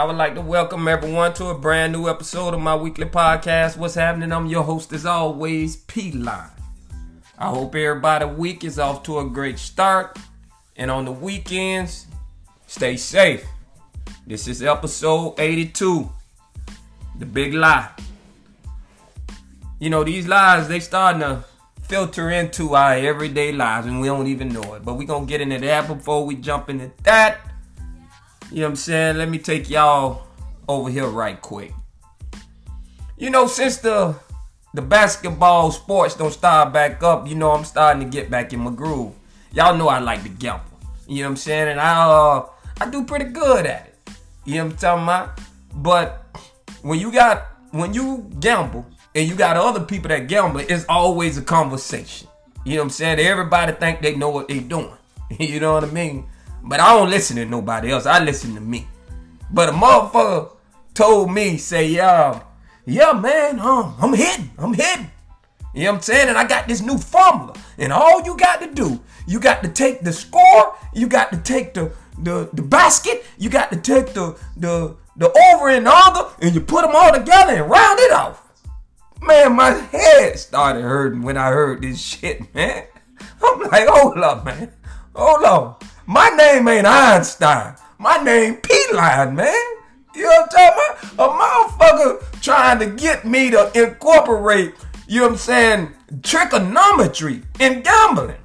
I would like to welcome everyone to a brand new episode of my weekly podcast. What's happening? I'm your host, as always, P Line. I hope everybody week is off to a great start. And on the weekends, stay safe. This is episode 82. The big lie. You know, these lies, they starting to filter into our everyday lives and we don't even know it. But we gonna get into that before we jump into that. You know what I'm saying? Let me take y'all over here right quick. You know, since the the basketball sports don't start back up, you know I'm starting to get back in my groove. Y'all know I like to gamble. You know what I'm saying? And I uh I do pretty good at it. You know what I'm talking about? But when you got when you gamble and you got other people that gamble, it's always a conversation. You know what I'm saying? Everybody think they know what they doing. you know what I mean? But I don't listen to nobody else. I listen to me. But a motherfucker told me, say, yeah, yeah, man, um, I'm hitting. I'm hitting. You know what I'm saying? And I got this new formula. And all you got to do, you got to take the score, you got to take the the, the basket, you got to take the the the over and under, and you put them all together and round it off. Man, my head started hurting when I heard this shit, man. I'm like, hold up, man. Hold on. My name ain't Einstein. My name P-Line, man. You know what I'm talking about? A motherfucker trying to get me to incorporate, you know what I'm saying, trigonometry in gambling.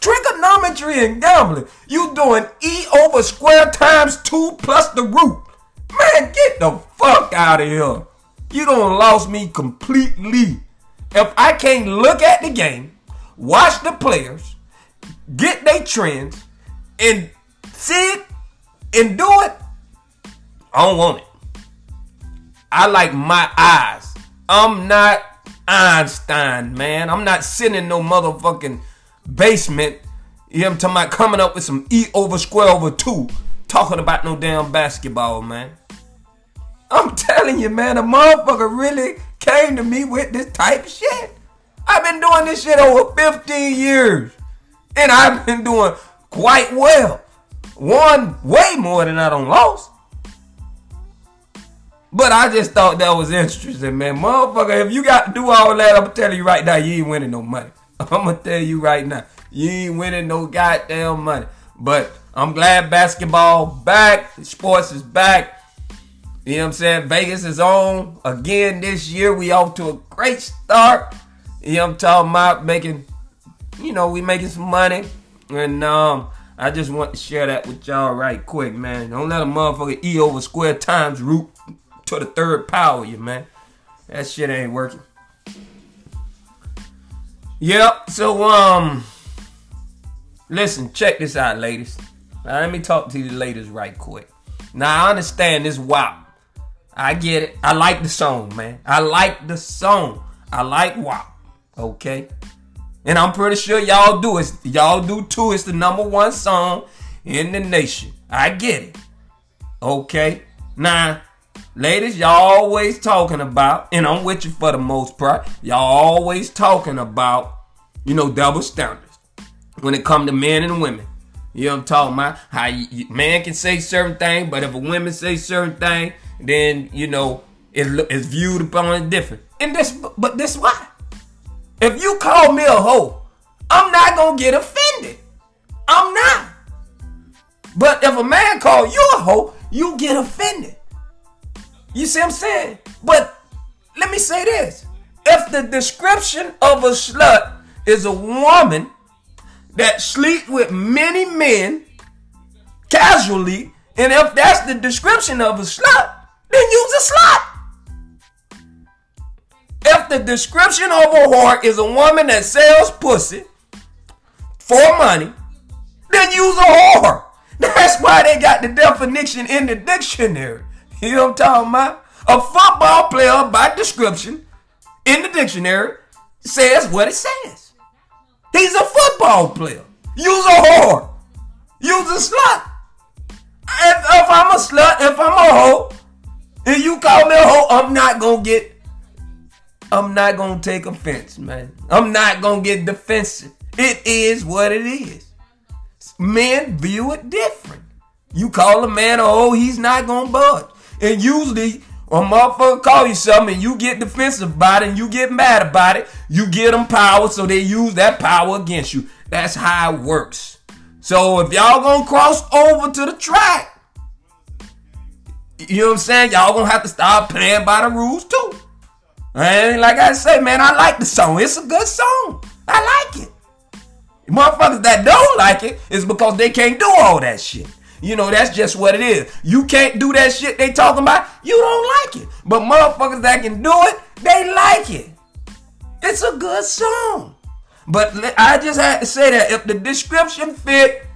Trigonometry in gambling. You doing E over square times 2 plus the root. Man, get the fuck out of here. You don't lost me completely. If I can't look at the game, watch the players, get their trends, and see it and do it, I don't want it. I like my eyes. I'm not Einstein, man. I'm not sitting in no motherfucking basement. You know what I'm talking about? Coming up with some E over square over two. Talking about no damn basketball, man. I'm telling you, man, a motherfucker really came to me with this type of shit. I've been doing this shit over 15 years. And I've been doing quite well. Won way more than I don't lost. But I just thought that was interesting, man. Motherfucker, if you got to do all that, I'm telling you right now, you ain't winning no money. I'm gonna tell you right now, you ain't winning no goddamn money. But I'm glad basketball back, sports is back. You know what I'm saying? Vegas is on again this year. We off to a great start. You know what I'm talking about? Making, you know, we making some money. And um, I just want to share that with y'all right quick, man. Don't let a motherfucker E over square times root to the third power, you man. That shit ain't working. Yep. So um, listen, check this out, ladies. Now let me talk to you ladies right quick. Now I understand this WAP. I get it. I like the song, man. I like the song. I like WAP. Okay. And I'm pretty sure y'all do it. Y'all do too. It's the number one song in the nation. I get it. Okay. Now, ladies, y'all always talking about, and I'm with you for the most part, y'all always talking about, you know, double standards when it come to men and women. You know I'm talking about? How you, man can say certain things, but if a woman say certain thing, then you know it, it's viewed upon different. And this, but this why? If you call me a hoe, I'm not gonna get offended. I'm not. But if a man call you a hoe, you get offended. You see what I'm saying? But let me say this. If the description of a slut is a woman that sleeps with many men casually, and if that's the description of a slut, then use a slut. If the description of a whore is a woman that sells pussy for money, then use a whore. That's why they got the definition in the dictionary. You know what I'm talking about? A football player by description in the dictionary says what it says. He's a football player. Use a whore. Use a slut. If, if I'm a slut, if I'm a hoe, and you call me a hoe, I'm not gonna get I'm not gonna take offense, man. I'm not gonna get defensive. It is what it is. Men view it different. You call a man hoe, he's not gonna budge. And usually, a motherfucker call you something and you get defensive about it and you get mad about it, you give them power, so they use that power against you. That's how it works. So if y'all gonna cross over to the track, you know what I'm saying? Y'all gonna have to start playing by the rules too. And like I say, man, I like the song. It's a good song. I like it. Motherfuckers that don't like it is because they can't do all that shit. You know, that's just what it is. You can't do that shit they talking about, you don't like it. But motherfuckers that can do it, they like it. It's a good song. But I just had to say that if the description fit,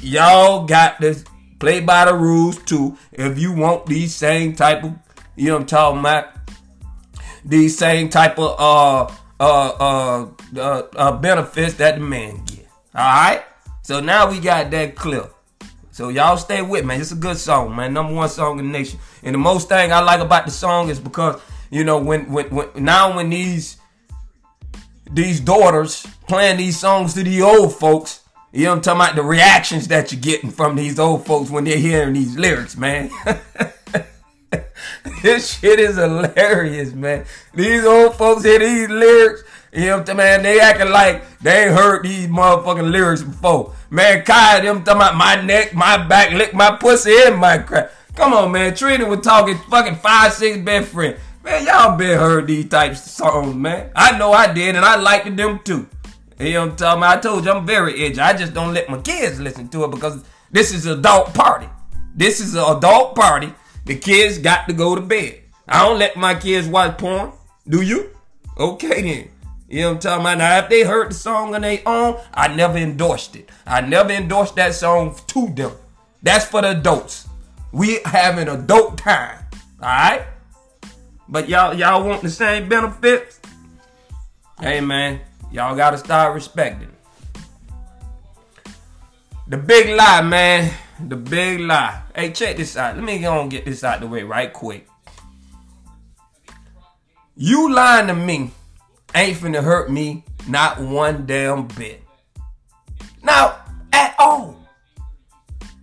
y'all got to play by the rules too. If you want these same type of, you know I'm talking about, these same type of uh uh uh uh, uh benefits that the man get. All right. So now we got that clip. So y'all stay with me. It's a good song, man. Number one song in the nation. And the most thing I like about the song is because you know when when, when now when these these daughters playing these songs to the old folks, you know I'm talking about the reactions that you're getting from these old folks when they're hearing these lyrics, man. this shit is hilarious, man. These old folks hear these lyrics, you know what I'm man? They acting like they ain't heard these motherfucking lyrics before. Man, Khia, them talking about my neck, my back, lick my pussy, and my crap. Come on, man. Trina was talking fucking five, six best friend. Man, y'all been heard these types of songs, man. I know I did, and I liked them too. You know what I'm talking about? I told you I'm very edgy. I just don't let my kids listen to it because this is adult party. This is an adult party. The kids got to go to bed. I don't let my kids watch porn. Do you? Okay then. You know what I'm talking about? Now, if they heard the song on their own, I never endorsed it. I never endorsed that song to them. That's for the adults. We having adult time. Alright? But y'all y'all want the same benefits? Hey man, y'all gotta start respecting. The big lie, man. The big lie. Hey, check this out. Let me go and get this out the way right quick. You lying to me ain't finna hurt me not one damn bit. Now, at all.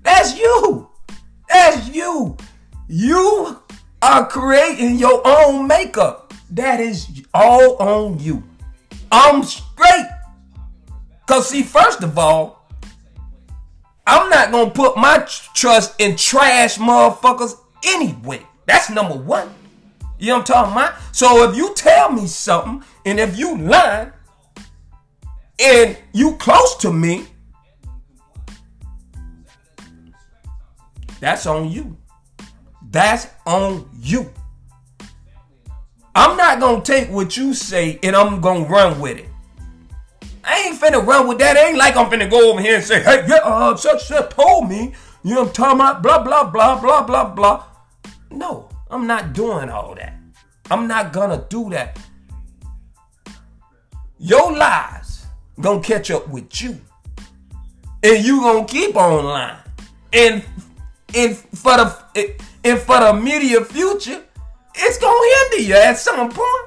That's you. That's you. You are creating your own makeup. That is all on you. I'm straight. Cause see, first of all, I'm not gonna put my trust in trash motherfuckers anyway. That's number one. You know what I'm talking about? So if you tell me something and if you lie and you close to me, that's on you. That's on you. I'm not gonna take what you say and I'm gonna run with it. I ain't finna run with that. It ain't like I'm finna go over here and say, hey, yeah, uh, such such told me. You know I'm talking about? Blah, blah, blah, blah, blah, blah. No, I'm not doing all that. I'm not gonna do that. Your lies gonna catch up with you. And you gonna keep on lying. And and for the and for the immediate future, it's gonna hinder you at some point.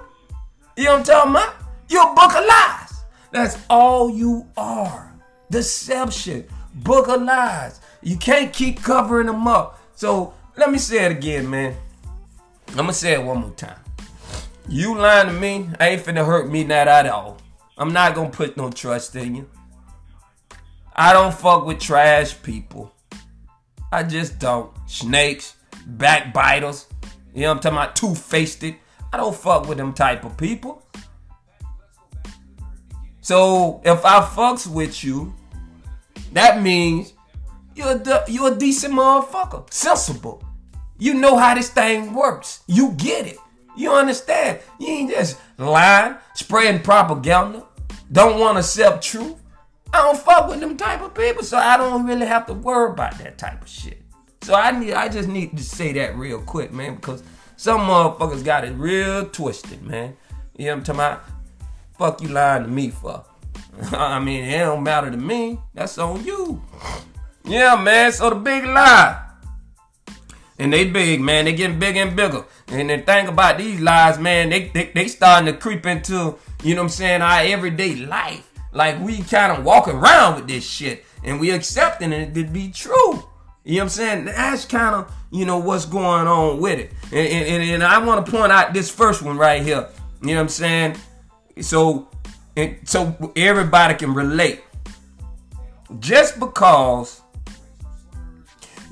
You know what I'm talking about? You're a book of lies. That's all you are. Deception. Book of lies. You can't keep covering them up. So let me say it again, man. I'm gonna say it one more time. You lying to me, ain't finna hurt me not at all. I'm not gonna put no trust in you. I don't fuck with trash people. I just don't. Snakes, backbiters, you know I'm talking about? Two-faced it. I don't fuck with them type of people. So if I fucks with you, that means you're a, you're a decent motherfucker. Sensible. You know how this thing works. You get it. You understand? You ain't just lying, spreading propaganda, don't want to accept truth. I don't fuck with them type of people, so I don't really have to worry about that type of shit. So I need, I just need to say that real quick, man, because some motherfuckers got it real twisted, man. You know what I'm talking about? Fuck you lying to me for. I mean, it don't matter to me. That's on you. Yeah, man. So the big lie. And they big, man. They getting bigger and bigger. And the thing about these lies, man, they, they, they starting to creep into, you know what I'm saying, our everyday life. Like we kind of walk around with this shit. And we accepting it to be true. You know what I'm saying? That's kind of, you know, what's going on with it. And, and, and I want to point out this first one right here. You know what I'm saying? So, so everybody can relate. Just because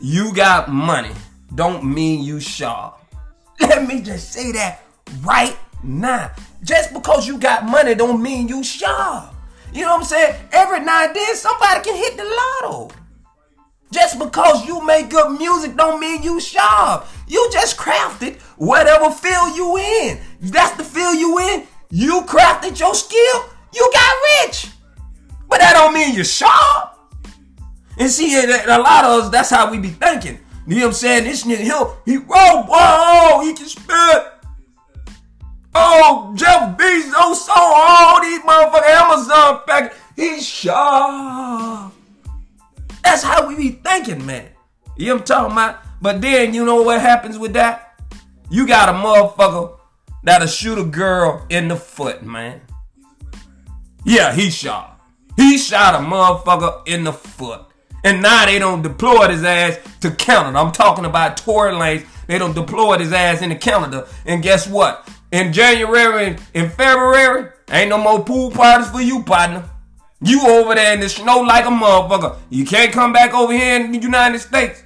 you got money don't mean you sharp. Let me just say that right now. Just because you got money don't mean you sharp. You know what I'm saying? Every now and then somebody can hit the lotto. Just because you make good music don't mean you sharp. You just crafted whatever field you in. That's the field you in. You crafted your skill. You got rich. But that don't mean you're sharp. And see, a lot of us, that's how we be thinking. You know what I'm saying? This nigga, he'll, he, oh, oh, he can spit. Oh, Jeff Bezos, oh, so all these motherfucking Amazon package. He's sharp. That's how we be thinking, man. You know what I'm talking about? But then you know what happens with that? You got a motherfucker that'll shoot a girl in the foot, man. Yeah, he shot. He shot a motherfucker in the foot. And now they don't deploy his ass to Canada. I'm talking about Tory Lanez. They don't deploy his ass into Canada. And guess what? In January and in February, ain't no more pool parties for you, partner. You over there in the snow like a motherfucker. You can't come back over here in the United States.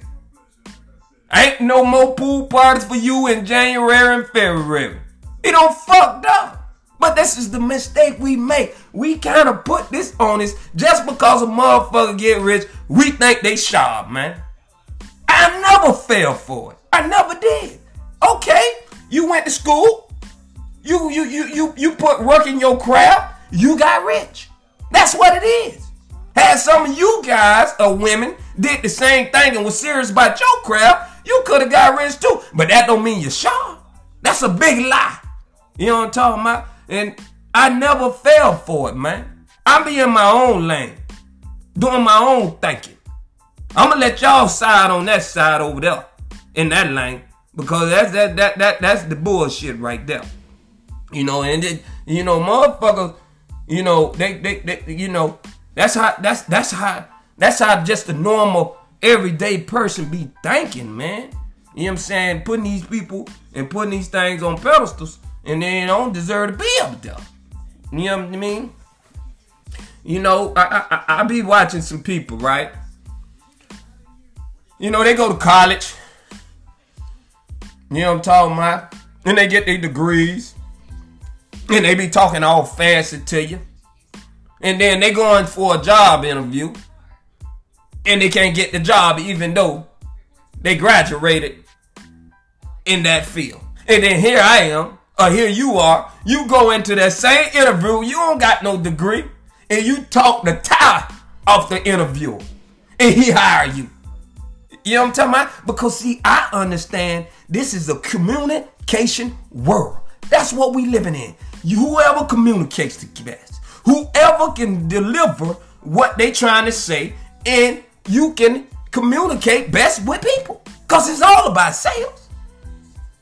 Ain't no more pool parties for you in January and February. It don't fucked up. But this is the mistake we make. We kind of put this on us just because a motherfucker get rich. We think they sharp, man. I never fell for it. I never did. Okay, you went to school. You you you you you put work in your craft. You got rich. That's what it is. Had some of you guys or women did the same thing and was serious about your craft, you could have got rich too. But that don't mean you're sharp. That's a big lie. You know what I'm talking about? And I never fell for it, man. I be in my own lane, doing my own thinking. I'm gonna let y'all side on that side over there in that lane because that's that that that that's the bullshit right there. You know, and it, you know, motherfuckers you know, they, they, they you know, that's how that's that's how that's how just a normal everyday person be thinking, man. You know what I'm saying? Putting these people and putting these things on pedestals and they don't deserve to be up there. You know what I mean? You know, I, I I be watching some people, right? You know, they go to college. You know what I'm talking about? And they get their degrees. And they be talking all fancy to you. And then they going for a job interview. And they can't get the job even though they graduated in that field. And then here I am, or here you are. You go into that same interview, you don't got no degree, and you talk the tie off the interviewer. And he hire you. You know what I'm talking about? Because see, I understand this is a communication world. That's what we living in. Whoever communicates the best, whoever can deliver what they trying to say, and you can communicate best with people. Because it's all about sales.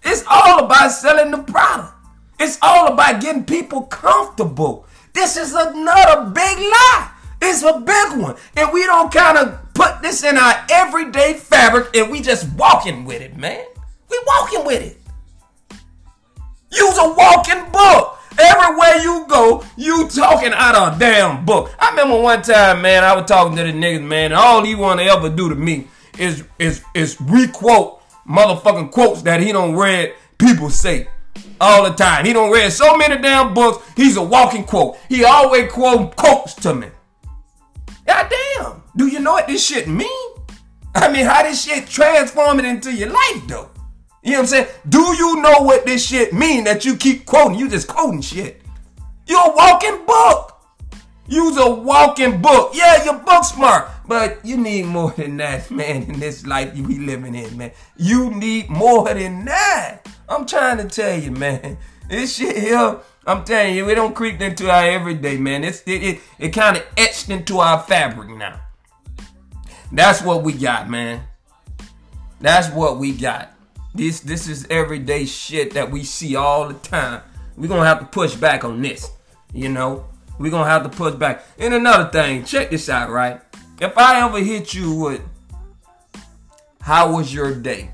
It's all about selling the product. It's all about getting people comfortable. This is another big lie. It's a big one. And we don't kind of put this in our everyday fabric and we just walking with it, man. We walking with it. Use a walking book. Everywhere you go, you talking out of a damn book. I remember one time, man, I was talking to the niggas, man, and all he want to ever do to me is is is requote motherfucking quotes that he don't read people say all the time. He don't read so many damn books. He's a walking quote. He always quote quotes to me. God damn. Do you know what this shit mean? I mean, how this shit transform it into your life though? You know what I'm saying? Do you know what this shit mean that you keep quoting? You just quoting shit. You're a walking book. You's a walking book. Yeah, you're book smart, but you need more than that, man, in this life you be living in, man. You need more than that. I'm trying to tell you, man. This shit here, I'm telling you, it don't creep into our everyday, man. It's, it it, it kind of etched into our fabric now. That's what we got, man. That's what we got. This this is everyday shit that we see all the time. We're gonna have to push back on this. You know? We're gonna have to push back. And another thing, check this out, right? If I ever hit you with how was your day?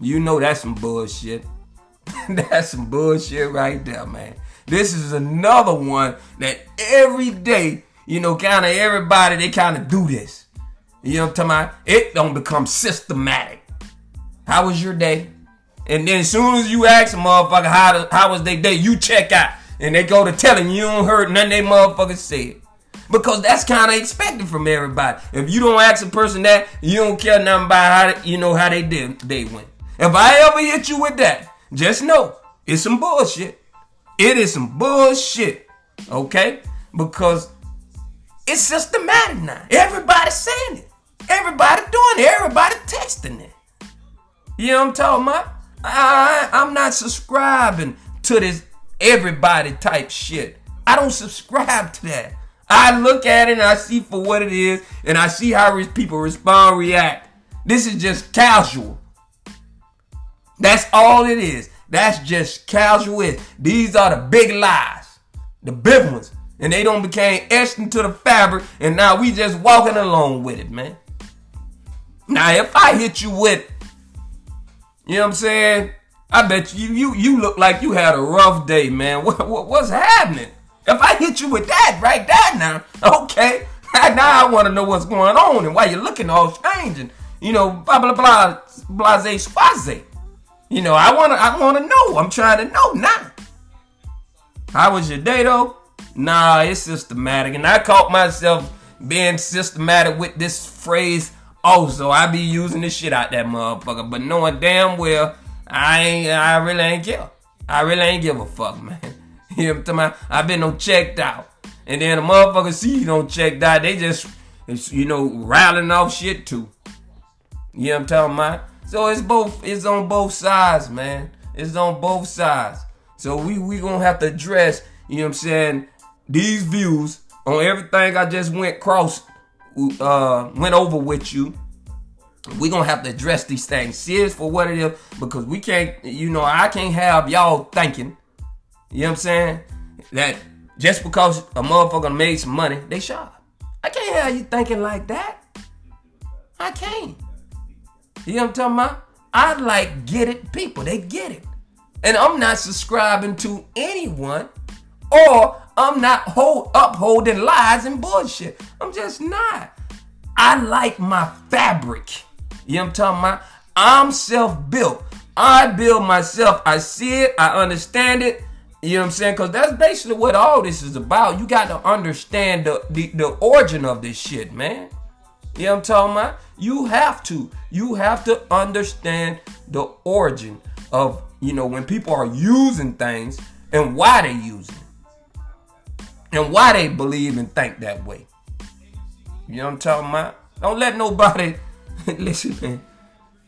You know that's some bullshit. that's some bullshit right there, man. This is another one that every day, you know, kind of everybody, they kind of do this. You know what I'm talking about? It don't become systematic. How was your day? And then as soon as you ask a motherfucker how, to, how was their day, you check out. And they go to telling you don't heard none they motherfuckers said. Because that's kind of expected from everybody. If you don't ask a person that, you don't care nothing about how you know how they did they went. If I ever hit you with that, just know it's some bullshit. It is some bullshit. Okay? Because it's systematic now. Everybody's saying it. Everybody doing it. Everybody texting it. You know what I'm talking about? I, I'm not subscribing to this everybody type shit. I don't subscribe to that. I look at it and I see for what it is and I see how people respond, react. This is just casual. That's all it is. That's just casual. These are the big lies, the big ones. And they don't became etched into the fabric and now we just walking along with it, man. Now if I hit you with, you know what I'm saying? I bet you you you look like you had a rough day, man. What, what what's happening? If I hit you with that right there now, okay. Now I want to know what's going on and why you're looking all strange and you know blah blah blah blase spaze. You know I wanna I wanna know. I'm trying to know now. How was your day though? Nah, it's systematic, and I caught myself being systematic with this phrase. Also, I be using this shit out that motherfucker, but knowing damn well I ain't, I really ain't care. I really ain't give a fuck, man. You know what? I've been on checked out. And then the motherfuckers see you don't checked out, they just, you know, rattling off shit too. You know what I'm talking about? So it's both, it's on both sides, man. It's on both sides. So we we gonna have to address, you know what I'm saying, these views on everything I just went cross, uh, went over with you we're gonna have to address these things serious for what it is because we can't you know i can't have y'all thinking you know what i'm saying that just because a motherfucker made some money they shot i can't have you thinking like that i can't you know what i'm talking about i like get it people they get it and i'm not subscribing to anyone or i'm not hold, upholding lies and bullshit i'm just not i like my fabric you know what I'm talking about? I'm self-built. I build myself. I see it. I understand it. You know what I'm saying? Because that's basically what all this is about. You got to understand the, the, the origin of this shit, man. You know what I'm talking about? You have to. You have to understand the origin of, you know, when people are using things and why they use it. And why they believe and think that way. You know what I'm talking about? Don't let nobody Listen, man.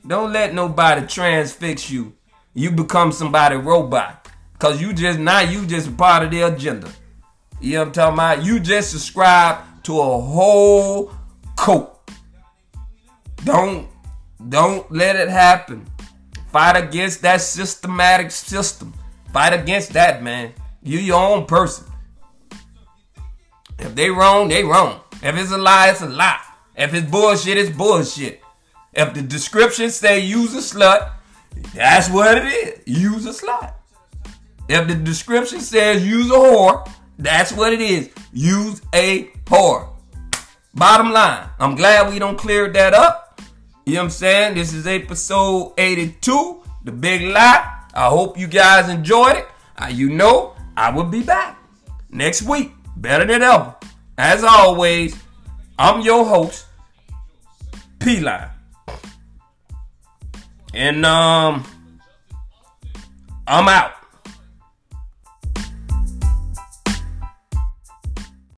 Don't let nobody transfix you. You become somebody robot. Cause you just not you just part of their agenda. You know what I'm talking about? You just subscribe to a whole coat. Don't don't let it happen. Fight against that systematic system. Fight against that, man. You your own person. If they wrong, they wrong. If it's a lie, it's a lie. If it's bullshit, it's bullshit. If the description say use a slut, that's what it is. Use a slut. If the description says use a whore, that's what it is. Use a whore. Bottom line, I'm glad we don't clear that up. You know what I'm saying? This is episode 82, The Big Lie. I hope you guys enjoyed it. Uh, you know, I will be back next week, better than ever. As always, I'm your host, P Line. And um I'm out.